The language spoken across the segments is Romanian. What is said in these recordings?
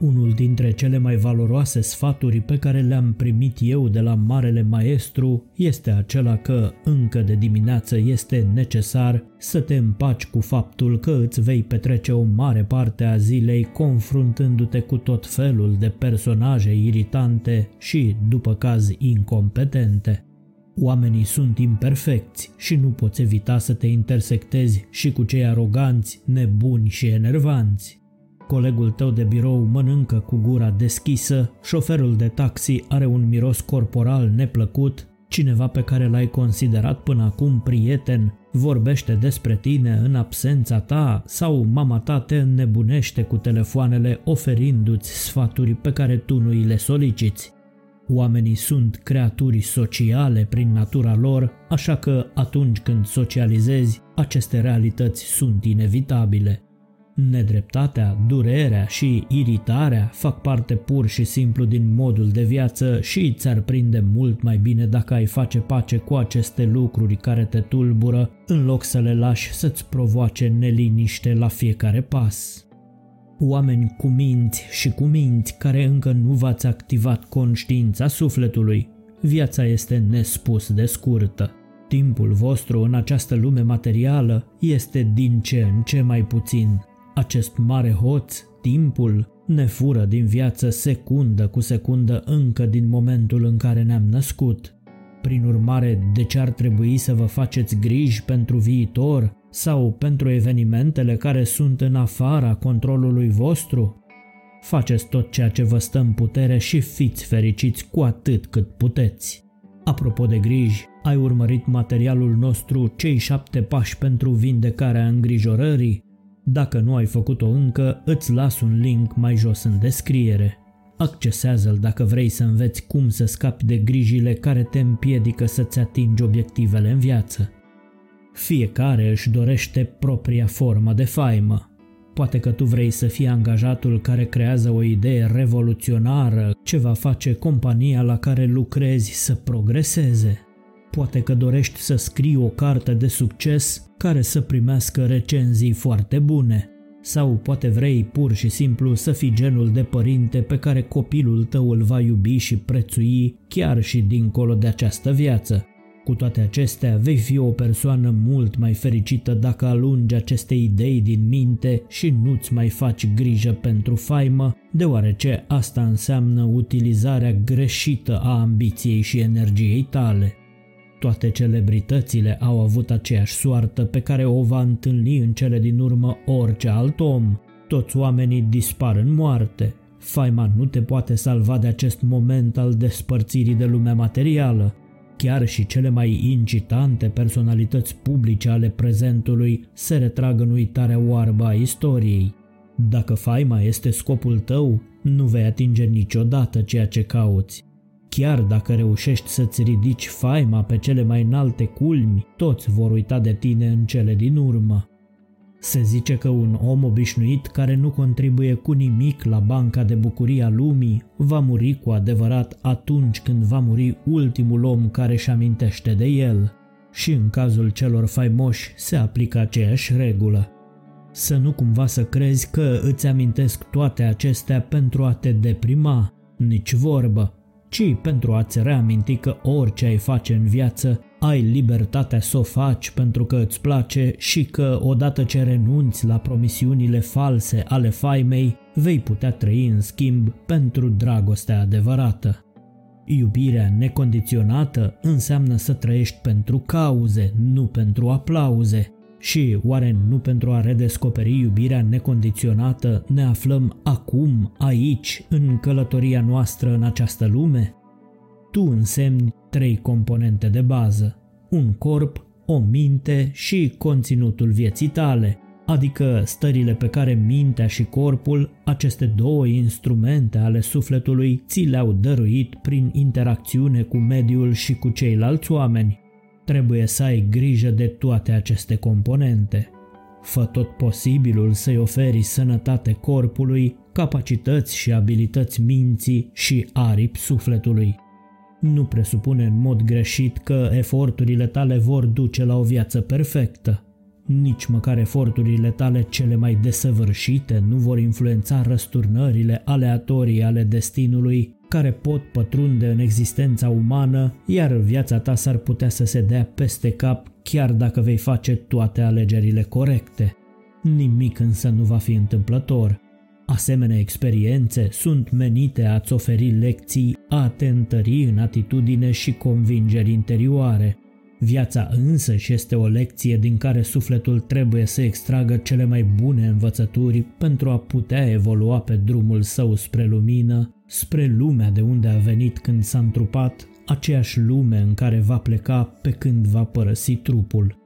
Unul dintre cele mai valoroase sfaturi pe care le-am primit eu de la Marele Maestru este acela că încă de dimineață este necesar să te împaci cu faptul că îți vei petrece o mare parte a zilei confruntându-te cu tot felul de personaje iritante și, după caz, incompetente. Oamenii sunt imperfecți și nu poți evita să te intersectezi și cu cei aroganți, nebuni și enervanți. Colegul tău de birou mănâncă cu gura deschisă, șoferul de taxi are un miros corporal neplăcut, cineva pe care l-ai considerat până acum prieten vorbește despre tine în absența ta sau mama ta te înnebunește cu telefoanele oferindu-ți sfaturi pe care tu nu îi le soliciți. Oamenii sunt creaturi sociale prin natura lor, așa că atunci când socializezi, aceste realități sunt inevitabile. Nedreptatea, durerea și iritarea fac parte pur și simplu din modul de viață și ți-ar prinde mult mai bine dacă ai face pace cu aceste lucruri care te tulbură, în loc să le lași să-ți provoace neliniște la fiecare pas. Oameni cu minți și cu minți care încă nu v-ați activat conștiința sufletului, viața este nespus de scurtă. Timpul vostru în această lume materială este din ce în ce mai puțin acest mare hoț, timpul, ne fură din viață secundă cu secundă încă din momentul în care ne-am născut. Prin urmare, de ce ar trebui să vă faceți griji pentru viitor sau pentru evenimentele care sunt în afara controlului vostru? Faceți tot ceea ce vă stă în putere și fiți fericiți cu atât cât puteți. Apropo de griji, ai urmărit materialul nostru Cei șapte pași pentru vindecarea îngrijorării? Dacă nu ai făcut-o încă, îți las un link mai jos în descriere. Accesează-l dacă vrei să înveți cum să scapi de grijile care te împiedică să-ți atingi obiectivele în viață. Fiecare își dorește propria formă de faimă. Poate că tu vrei să fii angajatul care creează o idee revoluționară ce va face compania la care lucrezi să progreseze. Poate că dorești să scrii o carte de succes care să primească recenzii foarte bune. Sau poate vrei pur și simplu să fii genul de părinte pe care copilul tău îl va iubi și prețui chiar și dincolo de această viață. Cu toate acestea, vei fi o persoană mult mai fericită dacă alungi aceste idei din minte și nu-ți mai faci grijă pentru faimă, deoarece asta înseamnă utilizarea greșită a ambiției și energiei tale. Toate celebritățile au avut aceeași soartă pe care o va întâlni în cele din urmă orice alt om. Toți oamenii dispar în moarte. Faima nu te poate salva de acest moment al despărțirii de lumea materială. Chiar și cele mai incitante personalități publice ale prezentului se retrag în uitarea oarbă a istoriei. Dacă faima este scopul tău, nu vei atinge niciodată ceea ce cauți. Chiar dacă reușești să-ți ridici faima pe cele mai înalte culmi, toți vor uita de tine în cele din urmă. Se zice că un om obișnuit care nu contribuie cu nimic la banca de bucurie a lumii va muri cu adevărat atunci când va muri ultimul om care își amintește de el. Și în cazul celor faimoși se aplică aceeași regulă. Să nu cumva să crezi că îți amintesc toate acestea pentru a te deprima, nici vorbă ci pentru a-ți reaminti că orice ai face în viață, ai libertatea să o faci pentru că îți place și că odată ce renunți la promisiunile false ale faimei, vei putea trăi în schimb pentru dragostea adevărată. Iubirea necondiționată înseamnă să trăiești pentru cauze, nu pentru aplauze, și oare nu pentru a redescoperi iubirea necondiționată ne aflăm acum, aici, în călătoria noastră în această lume? Tu însemni trei componente de bază, un corp, o minte și conținutul vieții tale, adică stările pe care mintea și corpul, aceste două instrumente ale sufletului, ți le-au dăruit prin interacțiune cu mediul și cu ceilalți oameni. Trebuie să ai grijă de toate aceste componente. Fă tot posibilul să-i oferi sănătate corpului, capacități și abilități minții și aripi sufletului. Nu presupune în mod greșit că eforturile tale vor duce la o viață perfectă. Nici măcar eforturile tale cele mai desăvârșite nu vor influența răsturnările aleatorii ale destinului care pot pătrunde în existența umană, iar viața ta s-ar putea să se dea peste cap chiar dacă vei face toate alegerile corecte. Nimic însă nu va fi întâmplător. Asemenea experiențe sunt menite a-ți oferi lecții, a te întări în atitudine și convingeri interioare. Viața însăși este o lecție din care sufletul trebuie să extragă cele mai bune învățături pentru a putea evolua pe drumul său spre lumină, spre lumea de unde a venit când s-a întrupat, aceeași lume în care va pleca pe când va părăsi trupul.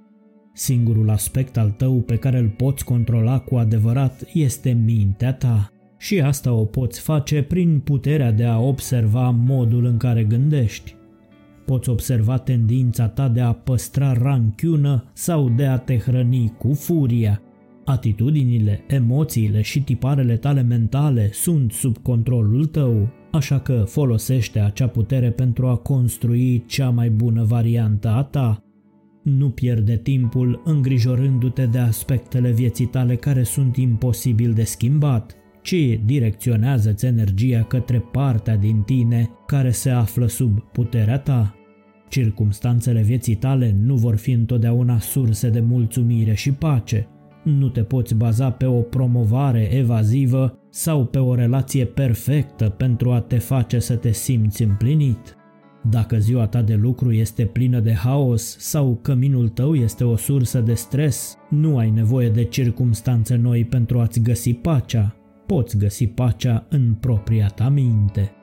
Singurul aspect al tău pe care îl poți controla cu adevărat este mintea ta și asta o poți face prin puterea de a observa modul în care gândești. Poți observa tendința ta de a păstra ranchiună sau de a te hrăni cu furia. Atitudinile, emoțiile și tiparele tale mentale sunt sub controlul tău, așa că folosește acea putere pentru a construi cea mai bună variantă a ta nu pierde timpul îngrijorându-te de aspectele vieții tale care sunt imposibil de schimbat, ci direcționează-ți energia către partea din tine care se află sub puterea ta. Circumstanțele vieții tale nu vor fi întotdeauna surse de mulțumire și pace. Nu te poți baza pe o promovare evazivă sau pe o relație perfectă pentru a te face să te simți împlinit. Dacă ziua ta de lucru este plină de haos sau căminul tău este o sursă de stres, nu ai nevoie de circumstanțe noi pentru a-ți găsi pacea. Poți găsi pacea în propria ta minte.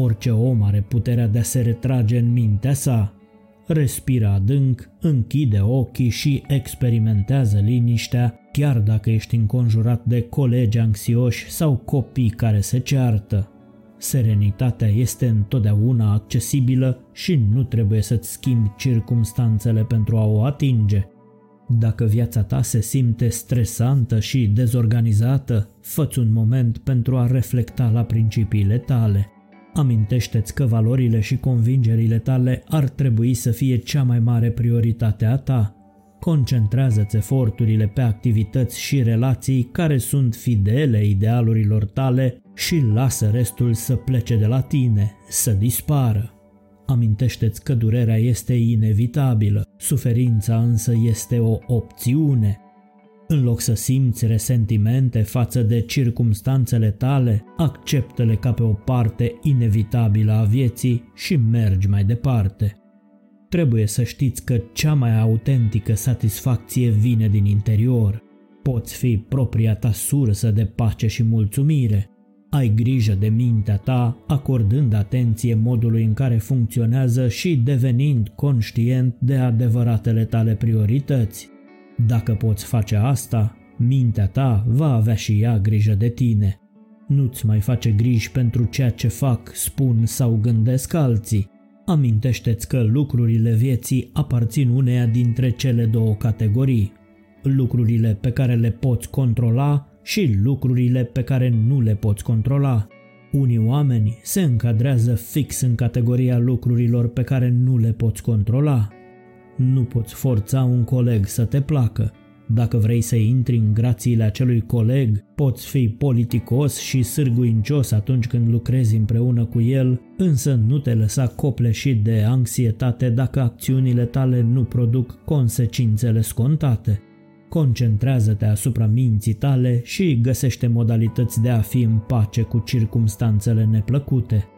Orice om are puterea de a se retrage în mintea sa. Respira adânc, închide ochii și experimentează liniștea, chiar dacă ești înconjurat de colegi anxioși sau copii care se ceartă. Serenitatea este întotdeauna accesibilă și nu trebuie să-ți schimbi circumstanțele pentru a o atinge. Dacă viața ta se simte stresantă și dezorganizată, fă un moment pentru a reflecta la principiile tale. Amintește-ți că valorile și convingerile tale ar trebui să fie cea mai mare prioritate a ta. Concentrează-ți eforturile pe activități și relații care sunt fidele idealurilor tale și lasă restul să plece de la tine, să dispară. Amintește-ți că durerea este inevitabilă, suferința însă este o opțiune. În loc să simți resentimente față de circumstanțele tale, acceptă-le ca pe o parte inevitabilă a vieții și mergi mai departe. Trebuie să știți că cea mai autentică satisfacție vine din interior. Poți fi propria ta sursă de pace și mulțumire, ai grijă de mintea ta, acordând atenție modului în care funcționează și devenind conștient de adevăratele tale priorități. Dacă poți face asta, mintea ta va avea și ea grijă de tine. Nu-ți mai face griji pentru ceea ce fac, spun sau gândesc alții. Amintește-ți că lucrurile vieții aparțin uneia dintre cele două categorii. Lucrurile pe care le poți controla și lucrurile pe care nu le poți controla. Unii oameni se încadrează fix în categoria lucrurilor pe care nu le poți controla. Nu poți forța un coleg să te placă. Dacă vrei să intri în grațiile acelui coleg, poți fi politicos și sârguincios atunci când lucrezi împreună cu el, însă nu te lăsa copleșit de anxietate dacă acțiunile tale nu produc consecințele scontate. Concentrează-te asupra minții tale și găsește modalități de a fi în pace cu circumstanțele neplăcute.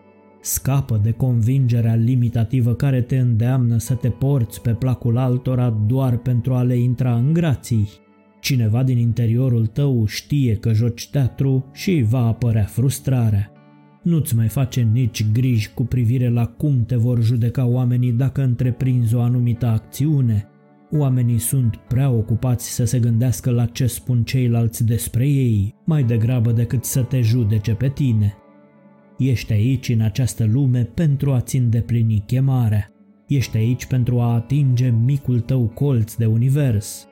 Scapă de convingerea limitativă care te îndeamnă să te porți pe placul altora doar pentru a le intra în grații. Cineva din interiorul tău știe că joci teatru și va apărea frustrarea. Nu-ți mai face nici griji cu privire la cum te vor judeca oamenii dacă întreprinzi o anumită acțiune – Oamenii sunt prea ocupați să se gândească la ce spun ceilalți despre ei, mai degrabă decât să te judece pe tine. Ești aici în această lume pentru a-ți îndeplini chemarea. Ești aici pentru a atinge micul tău colț de univers.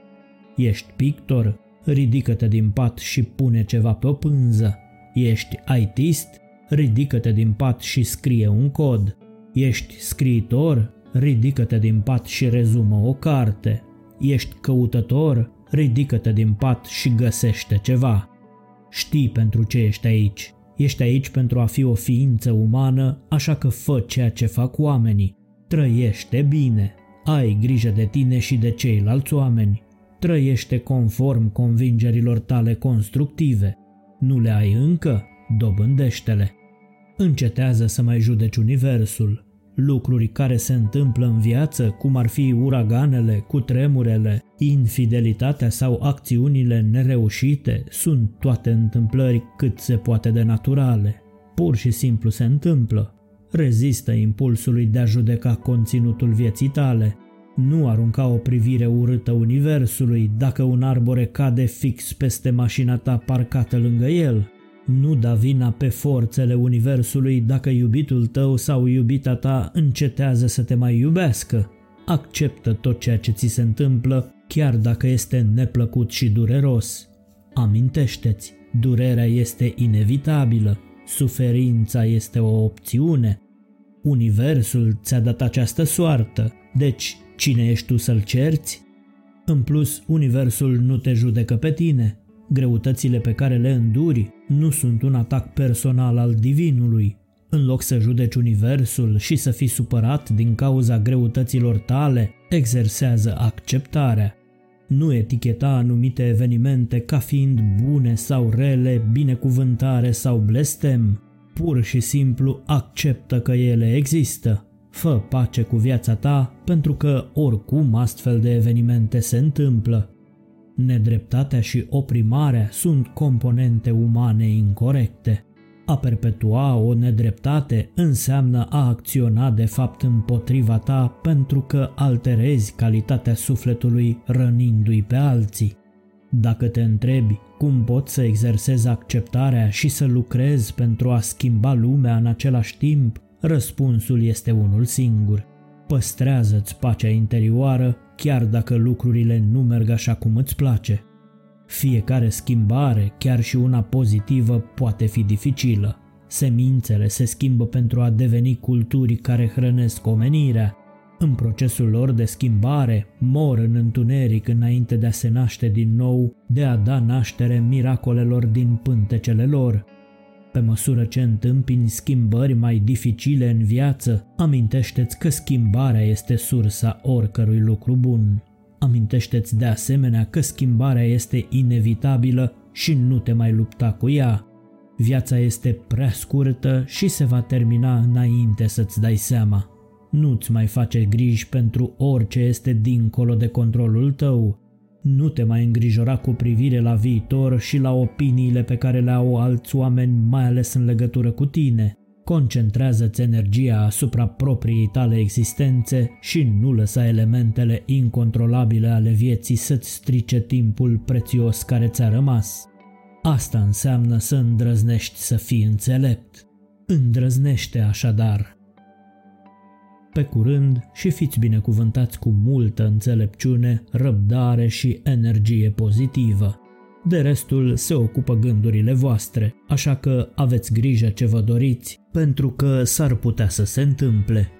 Ești pictor? Ridică-te din pat și pune ceva pe o pânză. Ești ITist? Ridică-te din pat și scrie un cod. Ești scriitor? ridică-te din pat și rezumă o carte. Ești căutător? ridică-te din pat și găsește ceva. Știi pentru ce ești aici. Ești aici pentru a fi o ființă umană, așa că fă ceea ce fac oamenii. Trăiește bine. Ai grijă de tine și de ceilalți oameni. Trăiește conform convingerilor tale constructive. Nu le ai încă? Dobândește-le. Încetează să mai judeci universul. Lucruri care se întâmplă în viață, cum ar fi uraganele, cutremurele, infidelitatea sau acțiunile nereușite, sunt toate întâmplări cât se poate de naturale. Pur și simplu se întâmplă. Rezistă impulsului de a judeca conținutul vieții tale. Nu arunca o privire urâtă universului dacă un arbore cade fix peste mașina ta parcată lângă el. Nu da vina pe forțele universului dacă iubitul tău sau iubita ta încetează să te mai iubească. Acceptă tot ceea ce ți se întâmplă, chiar dacă este neplăcut și dureros. Amintește-ți, durerea este inevitabilă, suferința este o opțiune. Universul ți-a dat această soartă, deci cine ești tu să-l cerți? În plus, universul nu te judecă pe tine, Greutățile pe care le înduri nu sunt un atac personal al divinului. În loc să judeci universul și să fii supărat din cauza greutăților tale, exersează acceptarea. Nu eticheta anumite evenimente ca fiind bune sau rele, binecuvântare sau blestem. Pur și simplu acceptă că ele există. Fă pace cu viața ta pentru că oricum astfel de evenimente se întâmplă. Nedreptatea și oprimarea sunt componente umane incorrecte. A perpetua o nedreptate înseamnă a acționa de fapt împotriva ta pentru că alterezi calitatea sufletului rănindu-i pe alții. Dacă te întrebi cum poți să exersezi acceptarea și să lucrezi pentru a schimba lumea în același timp, răspunsul este unul singur. Păstrează-ți pacea interioară chiar dacă lucrurile nu merg așa cum îți place. Fiecare schimbare, chiar și una pozitivă, poate fi dificilă. Semințele se schimbă pentru a deveni culturi care hrănesc omenirea. În procesul lor de schimbare, mor în întuneric înainte de a se naște din nou, de a da naștere miracolelor din pântecele lor. Pe măsură ce întâmpini schimbări mai dificile în viață, amintește-ți că schimbarea este sursa oricărui lucru bun. Amintește-ți de asemenea că schimbarea este inevitabilă și nu te mai lupta cu ea. Viața este prea scurtă și se va termina înainte să-ți dai seama. Nu-ți mai face griji pentru orice este dincolo de controlul tău. Nu te mai îngrijora cu privire la viitor și la opiniile pe care le au alți oameni, mai ales în legătură cu tine. Concentrează-ți energia asupra propriei tale existențe și nu lăsa elementele incontrolabile ale vieții să-ți strice timpul prețios care ți-a rămas. Asta înseamnă să îndrăznești să fii înțelept. Îndrăznește așadar pe curând și fiți binecuvântați cu multă înțelepciune, răbdare și energie pozitivă. De restul se ocupă gândurile voastre, așa că aveți grijă ce vă doriți, pentru că s-ar putea să se întâmple.